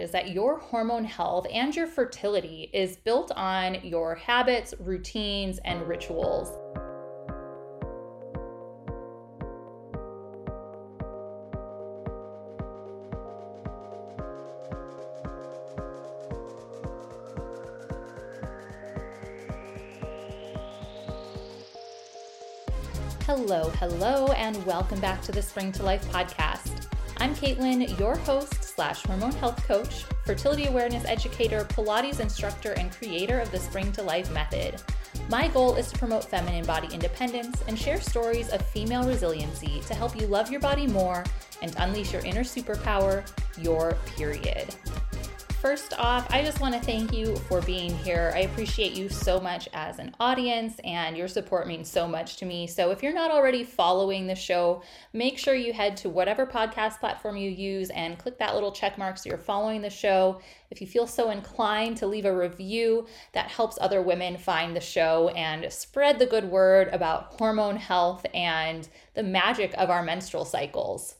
is that your hormone health and your fertility is built on your habits, routines, and rituals. Hello, hello, and welcome back to the Spring to Life podcast. I'm Caitlin, your host slash hormone health coach, fertility awareness educator, Pilates instructor, and creator of the Spring to Life method. My goal is to promote feminine body independence and share stories of female resiliency to help you love your body more and unleash your inner superpower, your period. First off, I just want to thank you for being here. I appreciate you so much as an audience, and your support means so much to me. So, if you're not already following the show, make sure you head to whatever podcast platform you use and click that little check mark so you're following the show. If you feel so inclined to leave a review, that helps other women find the show and spread the good word about hormone health and the magic of our menstrual cycles.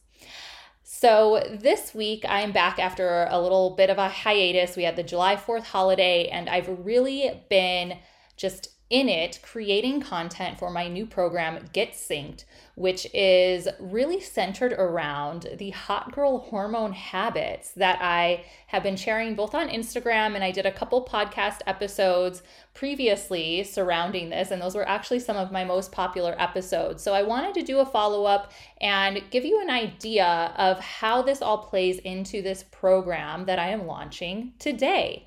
So this week I'm back after a little bit of a hiatus. We had the July 4th holiday, and I've really been just in it creating content for my new program, Get Synced, which is really centered around the hot girl hormone habits that I have been sharing both on Instagram and I did a couple podcast episodes previously surrounding this, and those were actually some of my most popular episodes. So I wanted to do a follow up and give you an idea of how this all plays into this program that I am launching today.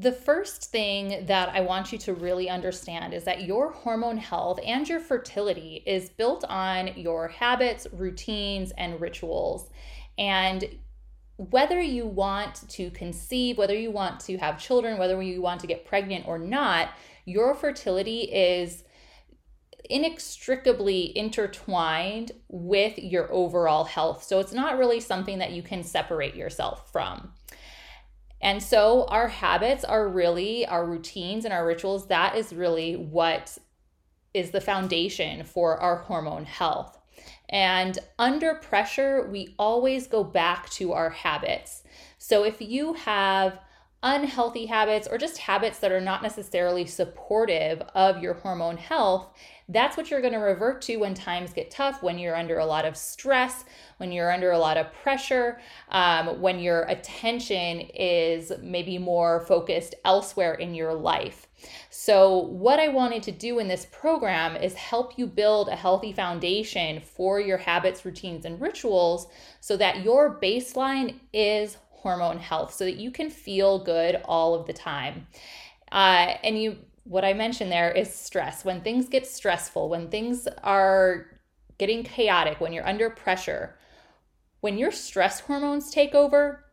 The first thing that I want you to really understand is that your hormone health and your fertility is built on your habits, routines, and rituals. And whether you want to conceive, whether you want to have children, whether you want to get pregnant or not, your fertility is inextricably intertwined with your overall health. So it's not really something that you can separate yourself from. And so our habits are really our routines and our rituals. That is really what is the foundation for our hormone health. And under pressure, we always go back to our habits. So if you have unhealthy habits or just habits that are not necessarily supportive of your hormone health, that's what you're going to revert to when times get tough, when you're under a lot of stress, when you're under a lot of pressure, um, when your attention is maybe more focused elsewhere in your life. So, what I wanted to do in this program is help you build a healthy foundation for your habits, routines, and rituals so that your baseline is hormone health so that you can feel good all of the time. Uh, and you, what I mentioned there is stress. When things get stressful, when things are getting chaotic, when you're under pressure, when your stress hormones take over,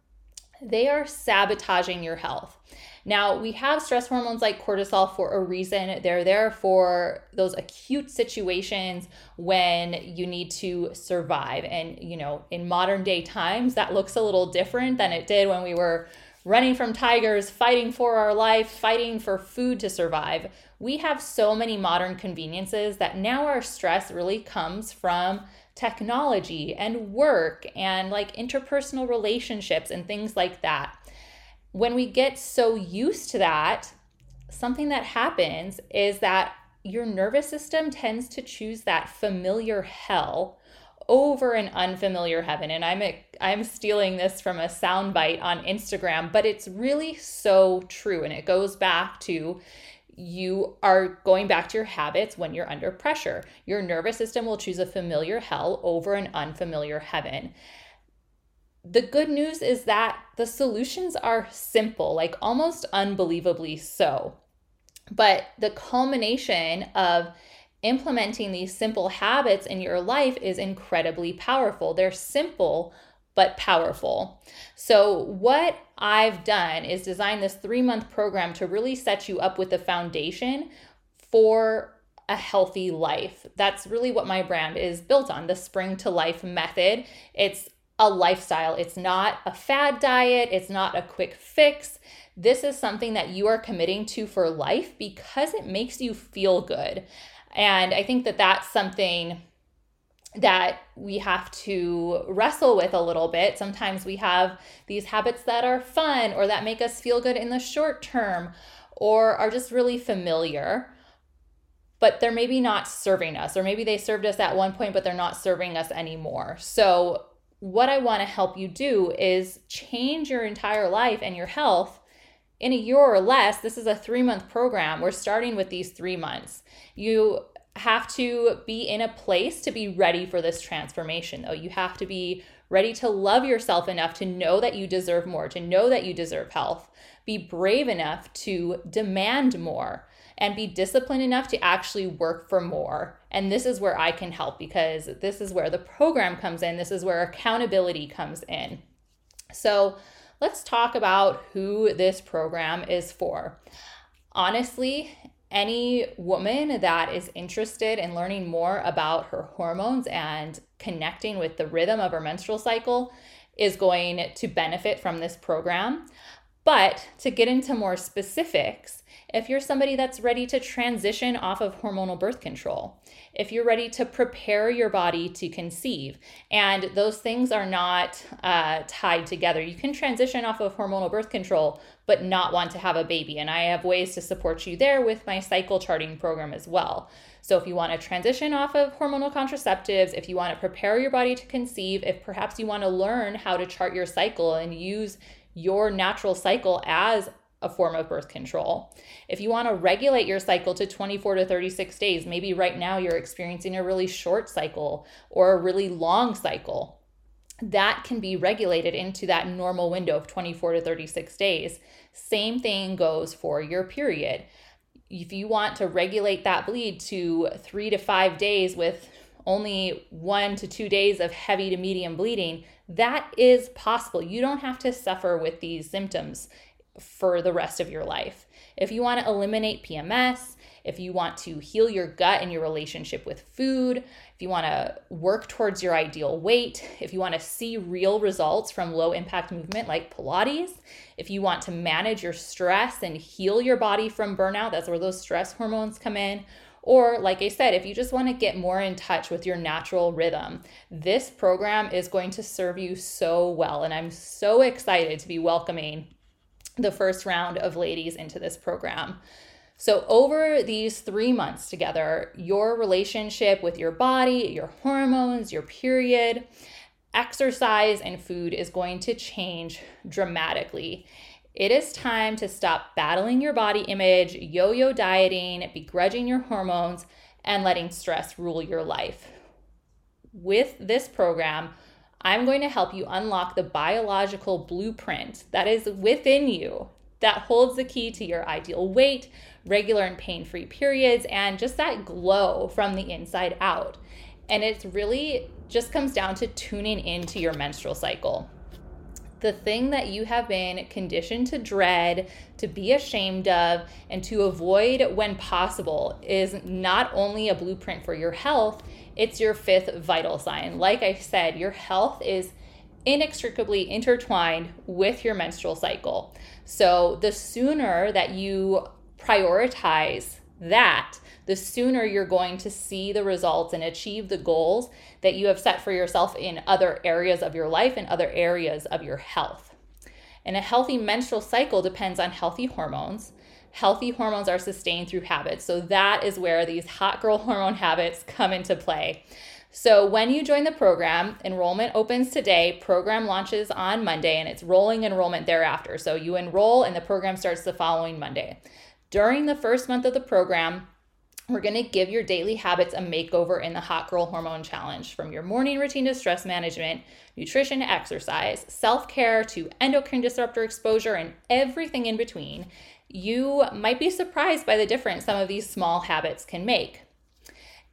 they are sabotaging your health. Now, we have stress hormones like cortisol for a reason. They're there for those acute situations when you need to survive. And, you know, in modern day times, that looks a little different than it did when we were running from tigers, fighting for our life, fighting for food to survive. We have so many modern conveniences that now our stress really comes from technology and work and like interpersonal relationships and things like that when we get so used to that, something that happens is that your nervous system tends to choose that familiar hell over an unfamiliar heaven. And I'm a, I'm stealing this from a soundbite on Instagram, but it's really so true. And it goes back to you are going back to your habits when you're under pressure. Your nervous system will choose a familiar hell over an unfamiliar heaven the good news is that the solutions are simple, like almost unbelievably so. But the culmination of implementing these simple habits in your life is incredibly powerful. They're simple, but powerful. So, what I've done is design this three month program to really set you up with the foundation for a healthy life. That's really what my brand is built on the Spring to Life method. It's a lifestyle. It's not a fad diet, it's not a quick fix. This is something that you are committing to for life because it makes you feel good. And I think that that's something that we have to wrestle with a little bit. Sometimes we have these habits that are fun or that make us feel good in the short term or are just really familiar, but they're maybe not serving us, or maybe they served us at one point, but they're not serving us anymore. So, what I want to help you do is change your entire life and your health in a year or less. This is a three month program. We're starting with these three months. You have to be in a place to be ready for this transformation, though. You have to be ready to love yourself enough to know that you deserve more, to know that you deserve health. Be brave enough to demand more and be disciplined enough to actually work for more. And this is where I can help because this is where the program comes in, this is where accountability comes in. So, let's talk about who this program is for. Honestly, any woman that is interested in learning more about her hormones and connecting with the rhythm of her menstrual cycle is going to benefit from this program. But to get into more specifics, if you're somebody that's ready to transition off of hormonal birth control, if you're ready to prepare your body to conceive, and those things are not uh, tied together, you can transition off of hormonal birth control but not want to have a baby. And I have ways to support you there with my cycle charting program as well. So, if you want to transition off of hormonal contraceptives, if you want to prepare your body to conceive, if perhaps you want to learn how to chart your cycle and use your natural cycle as a form of birth control. If you want to regulate your cycle to 24 to 36 days, maybe right now you're experiencing a really short cycle or a really long cycle, that can be regulated into that normal window of 24 to 36 days. Same thing goes for your period. If you want to regulate that bleed to three to five days with only one to two days of heavy to medium bleeding, that is possible. You don't have to suffer with these symptoms for the rest of your life. If you want to eliminate PMS, if you want to heal your gut and your relationship with food, if you want to work towards your ideal weight, if you want to see real results from low impact movement like Pilates, if you want to manage your stress and heal your body from burnout, that's where those stress hormones come in. Or, like I said, if you just want to get more in touch with your natural rhythm, this program is going to serve you so well. And I'm so excited to be welcoming the first round of ladies into this program. So, over these three months together, your relationship with your body, your hormones, your period, exercise, and food is going to change dramatically. It is time to stop battling your body image, yo yo dieting, begrudging your hormones, and letting stress rule your life. With this program, I'm going to help you unlock the biological blueprint that is within you that holds the key to your ideal weight, regular and pain free periods, and just that glow from the inside out. And it really just comes down to tuning into your menstrual cycle. The thing that you have been conditioned to dread, to be ashamed of, and to avoid when possible is not only a blueprint for your health, it's your fifth vital sign. Like I said, your health is inextricably intertwined with your menstrual cycle. So the sooner that you prioritize that, the sooner you're going to see the results and achieve the goals that you have set for yourself in other areas of your life and other areas of your health. And a healthy menstrual cycle depends on healthy hormones. Healthy hormones are sustained through habits. So that is where these hot girl hormone habits come into play. So, when you join the program, enrollment opens today. Program launches on Monday and it's rolling enrollment thereafter. So, you enroll and the program starts the following Monday. During the first month of the program, we're going to give your daily habits a makeover in the Hot Girl Hormone Challenge from your morning routine to stress management, nutrition exercise, self care to endocrine disruptor exposure, and everything in between. You might be surprised by the difference some of these small habits can make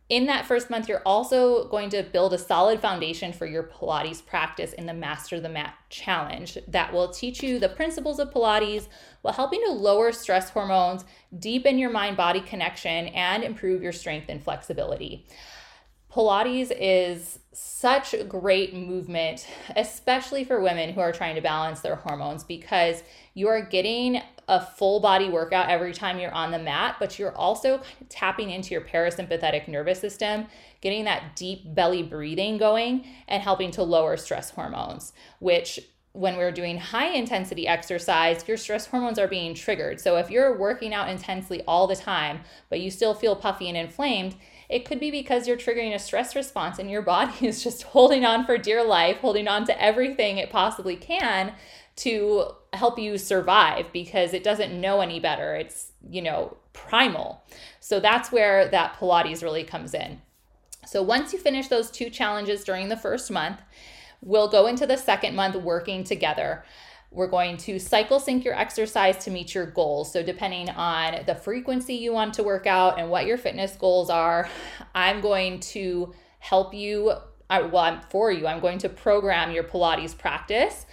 in that first month, you're also going to build a solid foundation for your Pilates practice in the Master the Mat Challenge that will teach you the principles of Pilates while helping to lower stress hormones, deepen your mind body connection, and improve your strength and flexibility. Pilates is such a great movement, especially for women who are trying to balance their hormones, because you are getting a full body workout every time you're on the mat, but you're also tapping into your parasympathetic nervous system, getting that deep belly breathing going, and helping to lower stress hormones, which when we're doing high intensity exercise, your stress hormones are being triggered. So if you're working out intensely all the time, but you still feel puffy and inflamed, it could be because you're triggering a stress response and your body is just holding on for dear life, holding on to everything it possibly can to help you survive because it doesn't know any better. It's, you know, primal. So that's where that Pilates really comes in. So once you finish those two challenges during the first month, We'll go into the second month working together. We're going to cycle sync your exercise to meet your goals. So, depending on the frequency you want to work out and what your fitness goals are, I'm going to help you. Well, I'm for you. I'm going to program your Pilates practice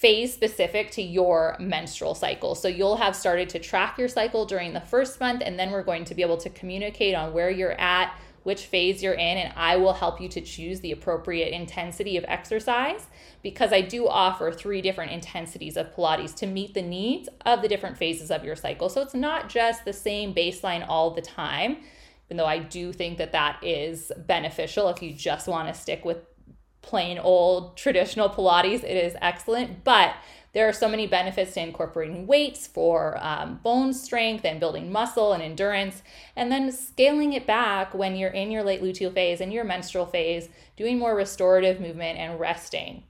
phase specific to your menstrual cycle. So you'll have started to track your cycle during the first month, and then we're going to be able to communicate on where you're at which phase you're in, and I will help you to choose the appropriate intensity of exercise because I do offer three different intensities of Pilates to meet the needs of the different phases of your cycle. So it's not just the same baseline all the time, even though I do think that that is beneficial if you just want to stick with plain old traditional Pilates, it is excellent. But there are so many benefits to incorporating weights for um, bone strength and building muscle and endurance, and then scaling it back when you're in your late luteal phase and your menstrual phase, doing more restorative movement and resting.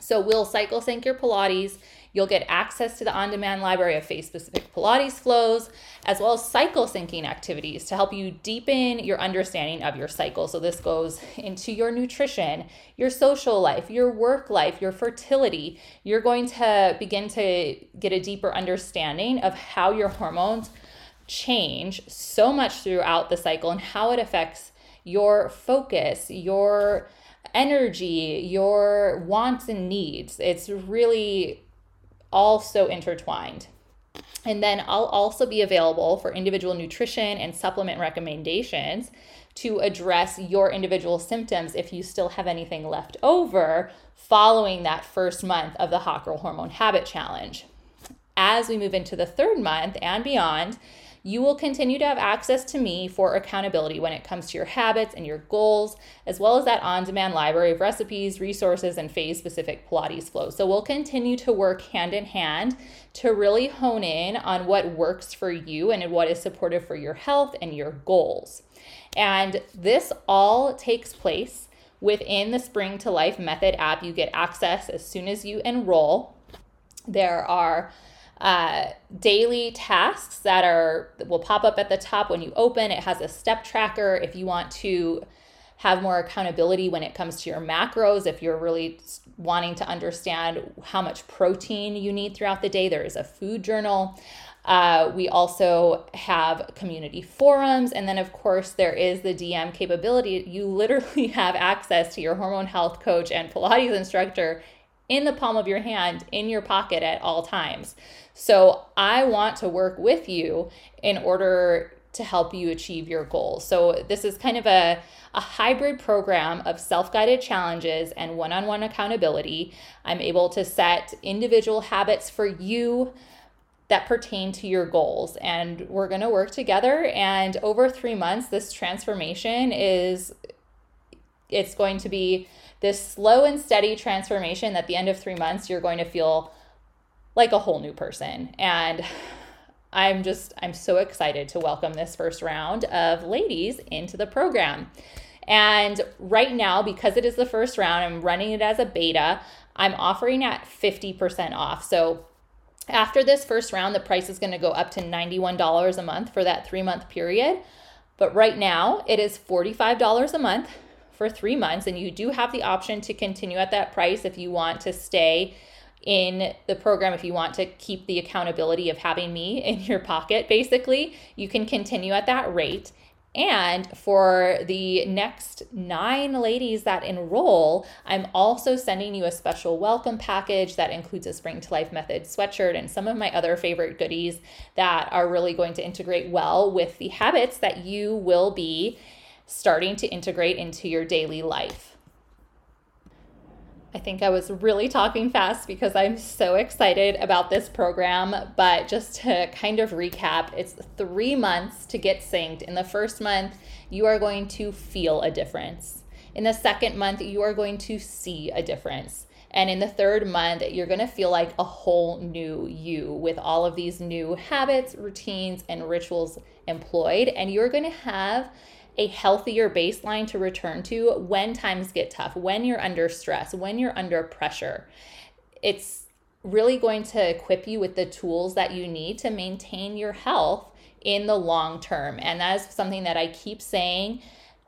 So we'll cycle sync your Pilates You'll get access to the on demand library of phase specific Pilates flows, as well as cycle syncing activities to help you deepen your understanding of your cycle. So, this goes into your nutrition, your social life, your work life, your fertility. You're going to begin to get a deeper understanding of how your hormones change so much throughout the cycle and how it affects your focus, your energy, your wants and needs. It's really all so intertwined. And then I'll also be available for individual nutrition and supplement recommendations to address your individual symptoms if you still have anything left over following that first month of the Hot Girl Hormone Habit Challenge. As we move into the third month and beyond, you will continue to have access to me for accountability when it comes to your habits and your goals, as well as that on demand library of recipes, resources, and phase specific Pilates flows. So we'll continue to work hand in hand to really hone in on what works for you and what is supportive for your health and your goals. And this all takes place within the Spring to Life Method app. You get access as soon as you enroll. There are uh, daily tasks that are will pop up at the top when you open. It has a step tracker if you want to have more accountability when it comes to your macros. If you're really wanting to understand how much protein you need throughout the day, there is a food journal. Uh, we also have community forums. And then, of course, there is the DM capability. You literally have access to your hormone health coach and Pilates instructor in the palm of your hand, in your pocket at all times. So I want to work with you in order to help you achieve your goals. So this is kind of a, a hybrid program of self-guided challenges and one-on-one accountability. I'm able to set individual habits for you that pertain to your goals and we're going to work together and over 3 months this transformation is it's going to be this slow and steady transformation at the end of 3 months you're going to feel like a whole new person. And I'm just, I'm so excited to welcome this first round of ladies into the program. And right now, because it is the first round, I'm running it as a beta, I'm offering at 50% off. So after this first round, the price is going to go up to $91 a month for that three month period. But right now, it is $45 a month for three months. And you do have the option to continue at that price if you want to stay in the program if you want to keep the accountability of having me in your pocket basically you can continue at that rate and for the next nine ladies that enroll, I'm also sending you a special welcome package that includes a Spring to Life Method sweatshirt and some of my other favorite goodies that are really going to integrate well with the habits that you will be starting to integrate into your daily life. I think I was really talking fast because I'm so excited about this program. But just to kind of recap, it's three months to get synced. In the first month, you are going to feel a difference. In the second month, you are going to see a difference. And in the third month, you're going to feel like a whole new you with all of these new habits, routines, and rituals employed. And you're going to have a healthier baseline to return to when times get tough, when you're under stress, when you're under pressure. It's really going to equip you with the tools that you need to maintain your health in the long term. And that is something that I keep saying.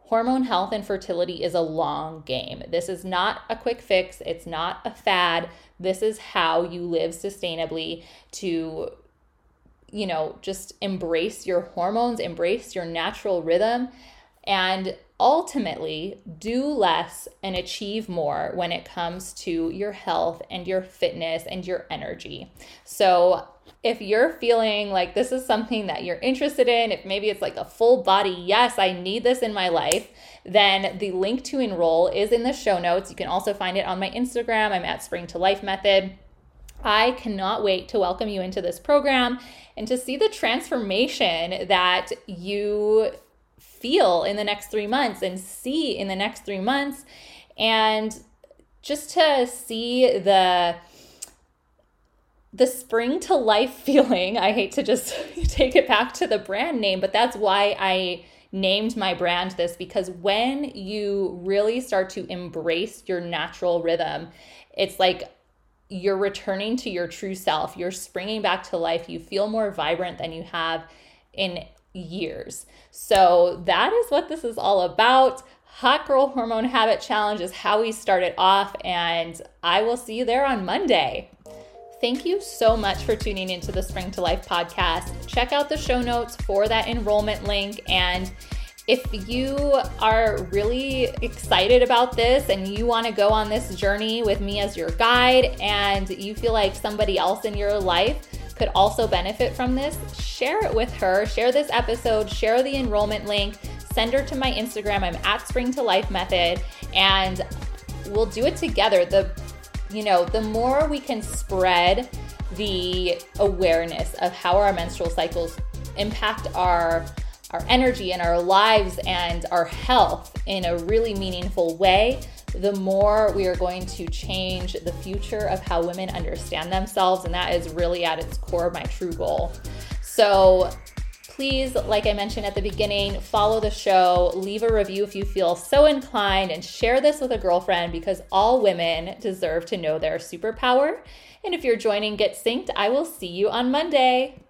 Hormone health and fertility is a long game. This is not a quick fix, it's not a fad. This is how you live sustainably to you know, just embrace your hormones, embrace your natural rhythm and ultimately do less and achieve more when it comes to your health and your fitness and your energy. So, if you're feeling like this is something that you're interested in, if maybe it's like a full body, yes, I need this in my life, then the link to enroll is in the show notes. You can also find it on my Instagram. I'm at Spring to Life Method. I cannot wait to welcome you into this program and to see the transformation that you feel in the next three months and see in the next three months. And just to see the the spring to life feeling. I hate to just take it back to the brand name, but that's why I named my brand this because when you really start to embrace your natural rhythm, it's like you're returning to your true self. You're springing back to life. You feel more vibrant than you have in years. So that is what this is all about. Hot Girl Hormone Habit Challenge is how we started off, and I will see you there on Monday. Thank you so much for tuning into the Spring to Life podcast. Check out the show notes for that enrollment link. And if you are really excited about this and you want to go on this journey with me as your guide, and you feel like somebody else in your life could also benefit from this, share it with her. Share this episode, share the enrollment link, send her to my Instagram. I'm at Spring to Life Method, and we'll do it together. The you know, the more we can spread the awareness of how our menstrual cycles impact our our energy and our lives and our health in a really meaningful way, the more we are going to change the future of how women understand themselves. And that is really at its core my true goal. So please, like I mentioned at the beginning, follow the show, leave a review if you feel so inclined, and share this with a girlfriend because all women deserve to know their superpower. And if you're joining Get Synced, I will see you on Monday.